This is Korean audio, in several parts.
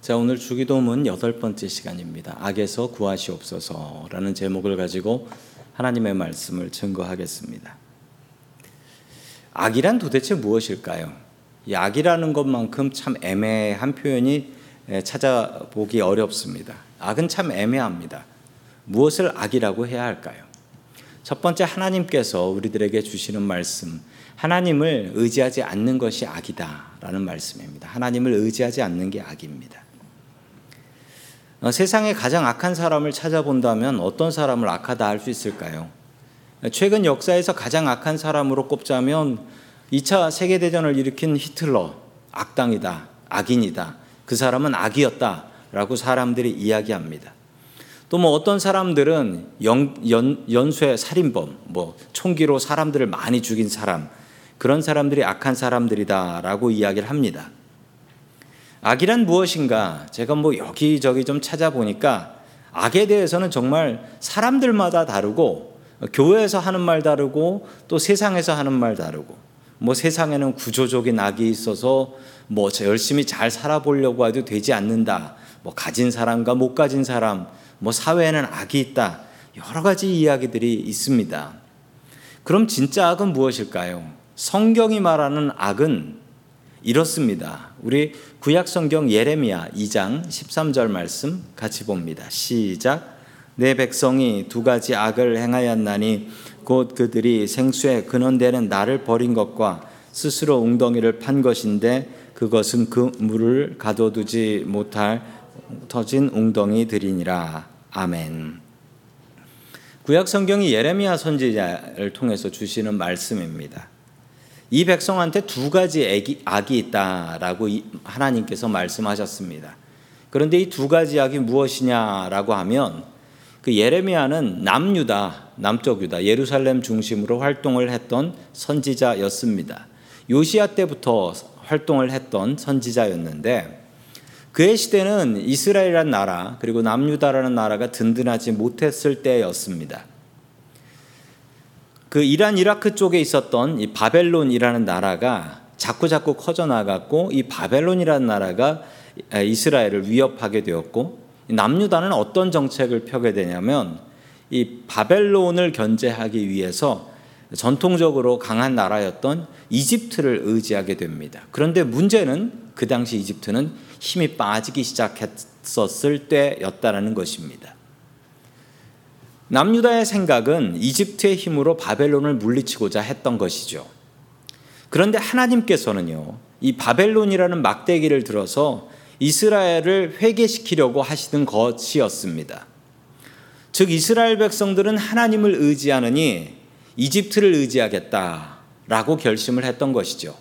자, 오늘 주기도문 여덟 번째 시간입니다. 악에서 구하시옵소서라는 제목을 가지고 하나님의 말씀을 증거하겠습니다. 악이란 도대체 무엇일까요? 이 악이라는 것만큼 참 애매한 표현이 찾아보기 어렵습니다. 악은 참 애매합니다. 무엇을 악이라고 해야 할까요? 첫 번째 하나님께서 우리들에게 주시는 말씀, 하나님을 의지하지 않는 것이 악이다라는 말씀입니다. 하나님을 의지하지 않는 게 악입니다. 어, 세상에 가장 악한 사람을 찾아본다면 어떤 사람을 악하다 할 수 있을까요? 최근 역사에서 가장 악한 사람으로 꼽자면 2차 세계대전을 일으킨 히틀러, 악당이다, 악인이다, 그 사람은 악이었다 라고 사람들이 이야기합니다. 또 뭐 어떤 사람들은 연, 연, 연쇄 살인범, 뭐 총기로 사람들을 많이 죽인 사람, 그런 사람들이 악한 사람들이다 라고 이야기를 합니다. 악이란 무엇인가? 제가 뭐 여기저기 좀 찾아보니까 악에 대해서는 정말 사람들마다 다르고 교회에서 하는 말 다르고 또 세상에서 하는 말 다르고 뭐 세상에는 구조적인 악이 있어서 뭐 열심히 잘 살아보려고 해도 되지 않는다. 뭐 가진 사람과 못 가진 사람, 뭐 사회에는 악이 있다. 여러 가지 이야기들이 있습니다. 그럼 진짜 악은 무엇일까요? 성경이 말하는 악은 이렇습니다. 우리 구약 성경 예레미야 2장 13절 말씀 같이 봅니다. 시작. 내 백성이 두 가지 악을 행하였나니 곧 그들이 생수에 근원되는 나를 버린 것과 스스로 웅덩이를 판 것인데 그것은 그 물을 가둬두지 못할 터진 웅덩이들이니라. 아멘. 구약 성경이 예레미야 선지자를 통해서 주시는 말씀입니다. 이 백성한테 두 가지 악이, 악이 있다라고 하나님께서 말씀하셨습니다. 그런데 이 두 가지 악이 무엇이냐라고 하면 그 예레미야는 남유다, 남쪽 유다, 예루살렘 중심으로 활동을 했던 선지자였습니다. 요시야 때부터 활동을 했던 선지자였는데 그의 시대는 이스라엘이라는 나라 그리고 남유다라는 나라가 든든하지 못했을 때였습니다. 그 이란 이라크 쪽에 있었던 이 바벨론이라는 나라가 자꾸 자꾸 커져 나갔고 이 바벨론이라는 나라가 이스라엘을 위협하게 되었고 남유다는 어떤 정책을 펴게 되냐면 이 바벨론을 견제하기 위해서 전통적으로 강한 나라였던 이집트를 의지하게 됩니다. 그런데 문제는 그 당시 이집트는 힘이 빠지기 시작했었을 때였다라는 것입니다. 남유다의 생각은 이집트의 힘으로 바벨론을 물리치고자 했던 것이죠. 그런데 하나님께서는요, 이 바벨론이라는 막대기를 들어서 이스라엘을 회개시키려고 하시는 것이었습니다. 즉 이스라엘 백성들은 하나님을 의지하느니 이집트를 의지하겠다라고 결심을 했던 것이죠.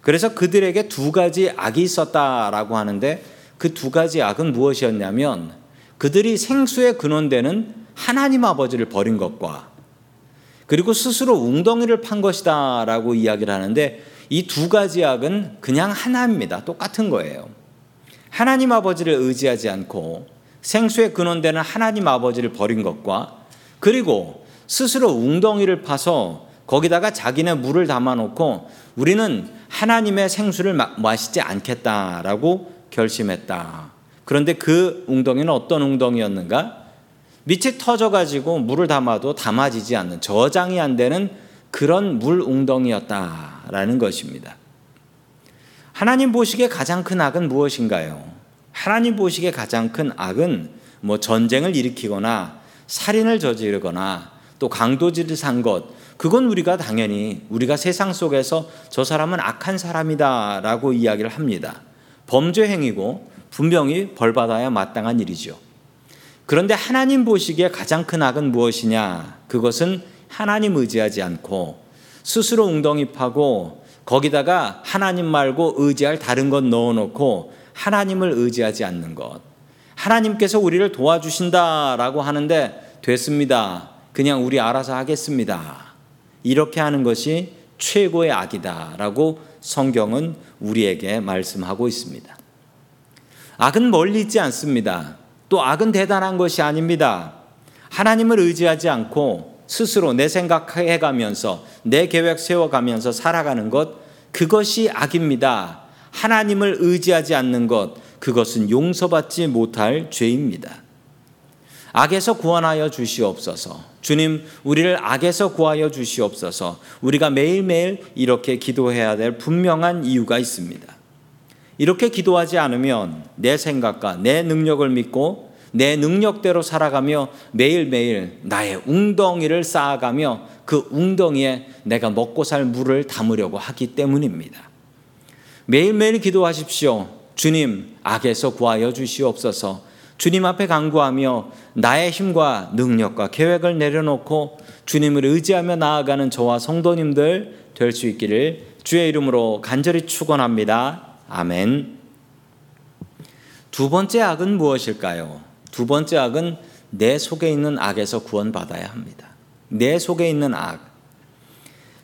그래서 그들에게 두 가지 악이 있었다라고 하는데 그 두 가지 악은 무엇이었냐면 그들이 생수의 근원되는 하나님 아버지를 버린 것과 그리고 스스로 웅덩이를 판 것이다 라고 이야기를 하는데 이 두 가지 악은 그냥 하나입니다. 똑같은 거예요. 하나님 아버지를 의지하지 않고 생수의 근원되는 하나님 아버지를 버린 것과 그리고 스스로 웅덩이를 파서 거기다가 자기네 물을 담아놓고 우리는 하나님의 생수를 마시지 않겠다라고 결심했다. 그런데 그 웅덩이는 어떤 웅덩이였는가? 밑이 터져가지고 물을 담아도 담아지지 않는 저장이 안 되는 그런 물 웅덩이였다라는 것입니다. 하나님 보시기에 가장 큰 악은 무엇인가요? 하나님 보시기에 가장 큰 악은 뭐 전쟁을 일으키거나 살인을 저지르거나 또 강도질을 산 것, 그건 우리가 당연히 우리가 세상 속에서 저 사람은 악한 사람이다라고 이야기를 합니다. 범죄 행위고 분명히 벌받아야 마땅한 일이죠. 그런데 하나님 보시기에 가장 큰 악은 무엇이냐? 그것은 하나님 의지하지 않고 스스로 웅덩이 파고 거기다가 하나님 말고 의지할 다른 것 넣어놓고 하나님을 의지하지 않는 것. 하나님께서 우리를 도와주신다라고 하는데 됐습니다. 그냥 우리 알아서 하겠습니다. 이렇게 하는 것이 최고의 악이다라고 성경은 우리에게 말씀하고 있습니다. 악은 멀리 있지 않습니다. 또 악은 대단한 것이 아닙니다. 하나님을 의지하지 않고 스스로 내 생각해 가면서 내 계획 세워 가면서 살아가는 것 그것이 악입니다. 하나님을 의지하지 않는 것 그것은 용서받지 못할 죄입니다. 악에서 구원하여 주시옵소서. 주님, 우리를 악에서 구하여 주시옵소서. 우리가 매일매일 이렇게 기도해야 될 분명한 이유가 있습니다. 이렇게 기도하지 않으면 내 생각과 내 능력을 믿고 내 능력대로 살아가며 매일매일 나의 웅덩이를 쌓아가며 그 웅덩이에 내가 먹고 살 물을 담으려고 하기 때문입니다. 매일매일 기도하십시오. 주님, 악에서 구하여 주시옵소서. 주님 앞에 간구하며 나의 힘과 능력과 계획을 내려놓고 주님을 의지하며 나아가는 저와 성도님들 될 수 있기를 주의 이름으로 간절히 축원합니다. 아멘. 두 번째 악은 무엇일까요? 두 번째 악은 내 속에 있는 악에서 구원받아야 합니다. 내 속에 있는 악.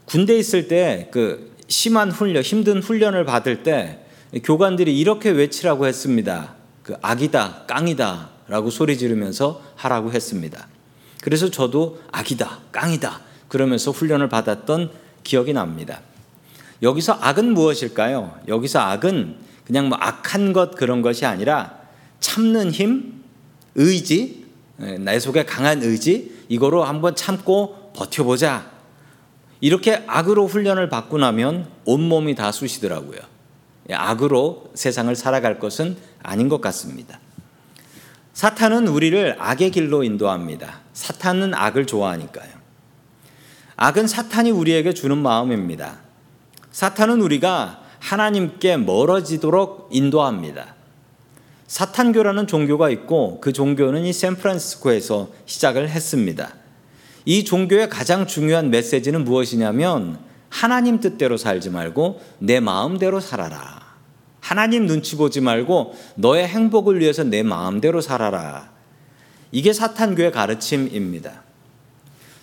군대 있을 때 그 심한 훈련, 힘든 훈련을 받을 때 교관들이 이렇게 외치라고 했습니다. 그 악이다, 깡이다 라고 소리 지르면서 하라고 했습니다. 그래서 저도 악이다, 깡이다 그러면서 훈련을 받았던 기억이 납니다. 여기서 악은 무엇일까요? 여기서 악은 그냥 뭐 악한 것 그런 것이 아니라 참는 힘, 의지, 예, 내 속에 강한 의지, 이거로 한번 참고 버텨보자. 이렇게 악으로 훈련을 받고 나면 온몸이 다 쑤시더라고요. 예, 악으로 세상을 살아갈 것은 아닌 것 같습니다. 사탄은 우리를 악의 길로 인도합니다. 사탄은 악을 좋아하니까요. 악은 사탄이 우리에게 주는 마음입니다. 사탄은 우리가 하나님께 멀어지도록 인도합니다. 사탄교라는 종교가 있고 그 종교는 이 샌프란시스코에서 시작을 했습니다. 이 종교의 가장 중요한 메시지는 무엇이냐면 하나님 뜻대로 살지 말고 내 마음대로 살아라. 하나님 눈치 보지 말고 너의 행복을 위해서 내 마음대로 살아라. 이게 사탄교의 가르침입니다.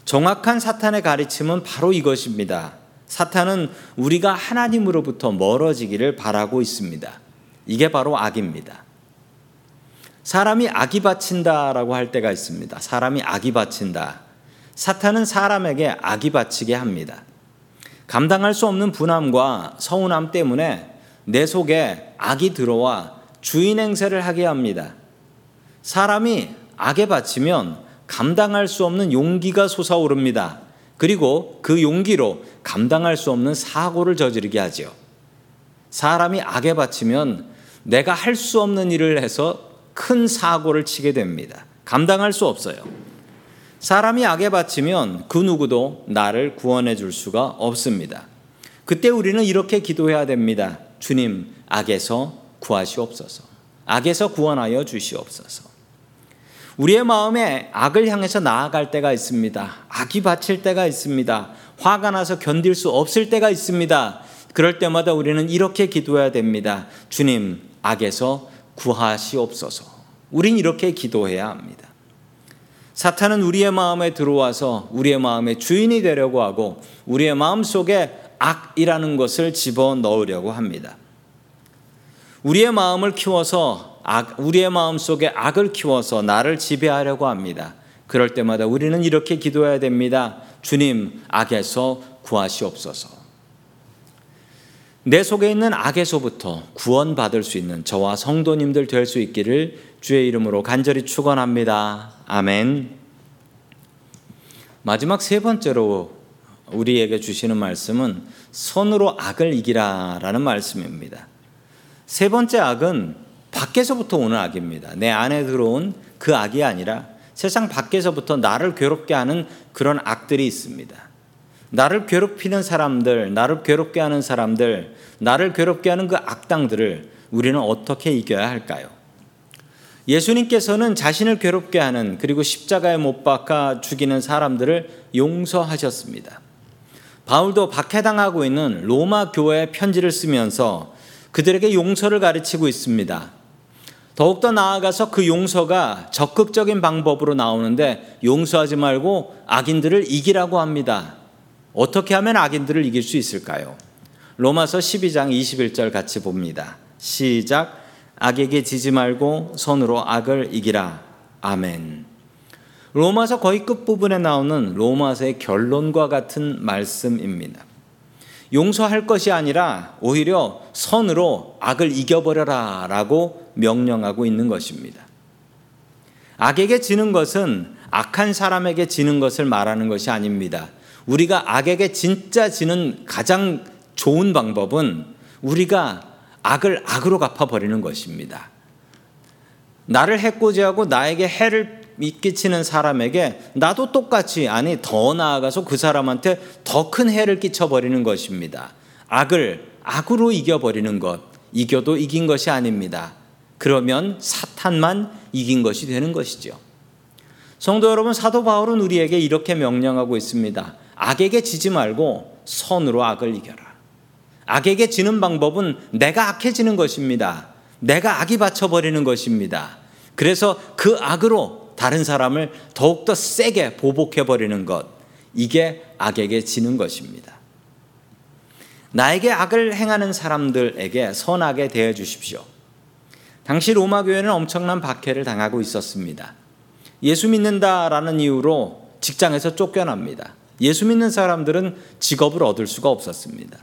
정확한 사탄의 가르침은 바로 이것입니다. 사탄은 우리가 하나님으로부터 멀어지기를 바라고 있습니다. 이게 바로 악입니다. 사람이 악이 바친다라고 할 때가 있습니다. 사람이 악이 바친다. 사탄은 사람에게 악이 바치게 합니다. 감당할 수 없는 분함과 서운함 때문에 내 속에 악이 들어와 주인 행세를 하게 합니다. 사람이 악에 바치면 감당할 수 없는 용기가 솟아오릅니다. 그리고 그 용기로 감당할 수 없는 사고를 저지르게 하지요. 사람이 악에 바치면 내가 할 수 없는 일을 해서 큰 사고를 치게 됩니다. 감당할 수 없어요. 사람이 악에 바치면 그 누구도 나를 구원해 줄 수가 없습니다. 그때 우리는 이렇게 기도해야 됩니다. 주님, 악에서 구하시옵소서. 악에서 구원하여 주시옵소서. 우리의 마음에 악을 향해서 나아갈 때가 있습니다. 악이 바칠 때가 있습니다. 화가 나서 견딜 수 없을 때가 있습니다. 그럴 때마다 우리는 이렇게 기도해야 됩니다. 주님, 악에서 구하시옵소서. 우린 이렇게 기도해야 합니다. 사탄은 우리의 마음에 들어와서 우리의 마음의 주인이 되려고 하고 우리의 마음 속에 악이라는 것을 집어 넣으려고 합니다. 우리의 마음을 키워서 악, 우리의 마음 속에 악을 키워서 나를 지배하려고 합니다. 그럴 때마다 우리는 이렇게 기도해야 됩니다. 주님, 악에서 구하시옵소서. 내 속에 있는 악에서부터 구원받을 수 있는 저와 성도님들 될 수 있기를 주의 이름으로 간절히 축원합니다. 아멘. 마지막 세 번째로 우리에게 주시는 말씀은 손으로 악을 이기라라는 말씀입니다. 세 번째 악은 밖에서부터 오는 악입니다. 내 안에 들어온 그 악이 아니라 세상 밖에서부터 나를 괴롭게 하는 그런 악들이 있습니다. 나를 괴롭히는 사람들, 나를 괴롭게 하는 사람들, 나를 괴롭게 하는 그 악당들을 우리는 어떻게 이겨야 할까요? 예수님께서는 자신을 괴롭게 하는 그리고 십자가에 못 박아 죽이는 사람들을 용서하셨습니다. 바울도 박해당하고 있는 로마 교회에 편지를 쓰면서 그들에게 용서를 가르치고 있습니다. 더욱더 나아가서 그 용서가 적극적인 방법으로 나오는데 용서하지 말고 악인들을 이기라고 합니다. 어떻게 하면 악인들을 이길 수 있을까요? 로마서 12장 21절 같이 봅니다. 시작. 악에게 지지 말고 손으로 악을 이기라. 아멘. 로마서 거의 끝부분에 나오는 로마서의 결론과 같은 말씀입니다. 용서할 것이 아니라 오히려 선으로 악을 이겨버려라 라고 명령하고 있는 것입니다. 악에게 지는 것은 악한 사람에게 지는 것을 말하는 것이 아닙니다. 우리가 악에게 진짜 지는 가장 좋은 방법은 우리가 악을 악으로 갚아버리는 것입니다. 나를 해코지하고 나에게 해를 끼치는 사람에게 나도 똑같이 아니 더 나아가서 그 사람한테 더 큰 해를 끼쳐버리는 것입니다. 악을 악으로 이겨버리는 것 이겨도 이긴 것이 아닙니다. 그러면 사탄만 이긴 것이 되는 것이죠. 성도 여러분 사도 바울은 우리에게 이렇게 명령하고 있습니다. 악에게 지지 말고 선으로 악을 이겨라. 악에게 지는 방법은 내가 악해지는 것입니다. 내가 악이 받쳐버리는 것입니다. 그래서 그 악으로 다른 사람을 더욱더 세게 보복해버리는 것. 이게 악에게 지는 것입니다. 나에게 악을 행하는 사람들에게 선하게 대해 주십시오. 당시 로마 교회는 엄청난 박해를 당하고 있었습니다. 예수 믿는다라는 이유로 직장에서 쫓겨납니다. 예수 믿는 사람들은 직업을 얻을 수가 없었습니다.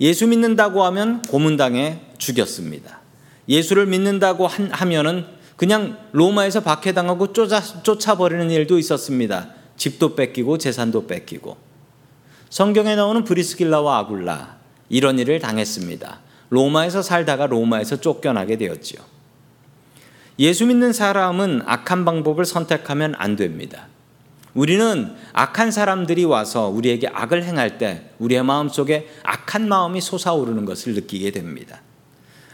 예수 믿는다고 하면 고문당해 죽였습니다. 예수를 믿는다고 하면은 그냥 로마에서 박해당하고 쫓아, 쫓아버리는 일도 있었습니다. 집도 뺏기고 재산도 뺏기고. 성경에 나오는 브리스길라와 아굴라 이런 일을 당했습니다. 로마에서 살다가 로마에서 쫓겨나게 되었지요. 예수 믿는 사람은 악한 방법을 선택하면 안 됩니다. 우리는 악한 사람들이 와서 우리에게 악을 행할 때 우리의 마음 속에 악한 마음이 솟아오르는 것을 느끼게 됩니다.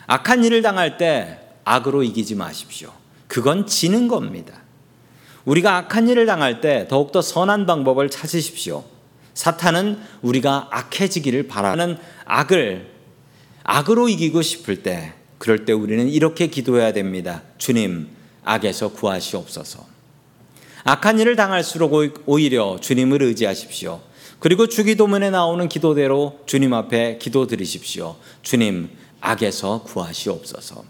악한 일을 당할 때 악으로 이기지 마십시오. 그건 지는 겁니다. 우리가 악한 일을 당할 때 더욱더 선한 방법을 찾으십시오. 사탄은 우리가 악해지기를 바라는 악을 악으로 이기고 싶을 때 그럴 때 우리는 이렇게 기도해야 됩니다. 주님, 악에서 구하시옵소서. 악한 일을 당할수록 오히려 주님을 의지하십시오. 그리고 주기도문에 나오는 기도대로 주님 앞에 기도 드리십시오. 주님, 악에서 구하시옵소서.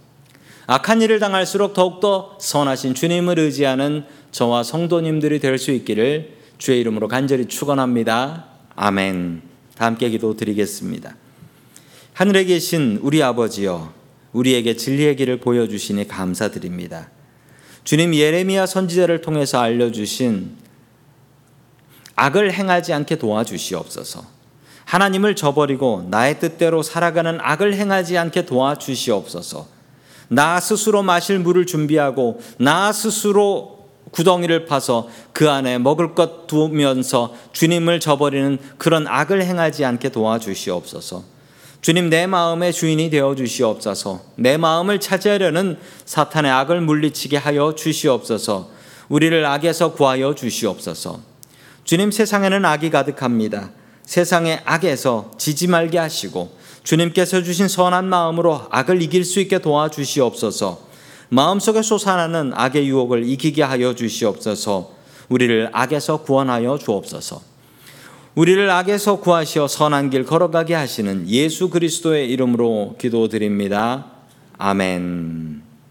악한 일을 당할수록 더욱더 선하신 주님을 의지하는 저와 성도님들이 될 수 있기를 주의 이름으로 간절히 축원합니다. 아멘. 다 함께 기도 드리겠습니다. 하늘에 계신 우리 아버지여 우리에게 진리의 길을 보여주시니 감사드립니다. 주님 예레미야 선지자를 통해서 알려주신 악을 행하지 않게 도와주시옵소서. 하나님을 저버리고 나의 뜻대로 살아가는 악을 행하지 않게 도와주시옵소서. 나 스스로 마실 물을 준비하고 나 스스로 구덩이를 파서 그 안에 먹을 것 두면서 주님을 저버리는 그런 악을 행하지 않게 도와주시옵소서. 주님 내 마음의 주인이 되어 주시옵소서. 내 마음을 차지하려는 사탄의 악을 물리치게 하여 주시옵소서. 우리를 악에서 구하여 주시옵소서. 주님 세상에는 악이 가득합니다. 세상의 악에서 지지 말게 하시고 주님께서 주신 선한 마음으로 악을 이길 수 있게 도와주시옵소서. 마음속에 솟아나는 악의 유혹을 이기게 하여 주시옵소서. 우리를 악에서 구원하여 주옵소서. 우리를 악에서 구하시어 선한 길 걸어가게 하시는 예수 그리스도의 이름으로 기도드립니다. 아멘.